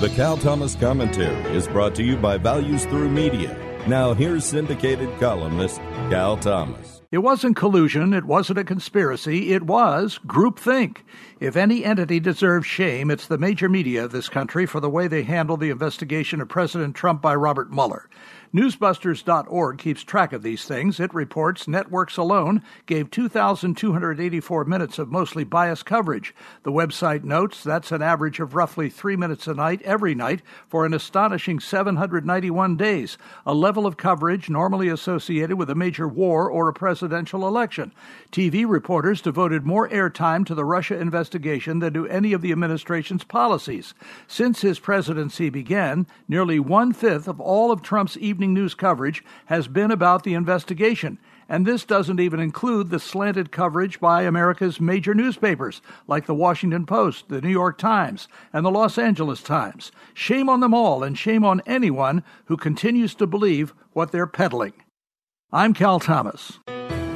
The Cal Thomas Commentary is brought to you by Values Through Media. Now, here's syndicated columnist Cal Thomas. It wasn't collusion, it wasn't a conspiracy, it was groupthink. If any entity deserves shame, it's the major media of this country for the way they handled the investigation of President Trump by Robert Mueller. Newsbusters.org keeps track of these things. It reports networks alone gave 2,284 minutes of mostly biased coverage. The website notes that's an average of roughly three minutes a night every night for an astonishing 791 days, a level of coverage normally associated with a major war or a presidential election. TV reporters devoted more airtime to the Russia investigation than to any of the administration's policies. Since his presidency began, nearly one fifth of all of Trump's evening evening news coverage has been about the investigation. And this doesn't even include the slanted coverage by America's major newspapers, like the Washington Post, the New York Times, and the Los Angeles Times. Shame on them all, and shame on anyone who continues to believe what they're peddling. I'm Cal Thomas.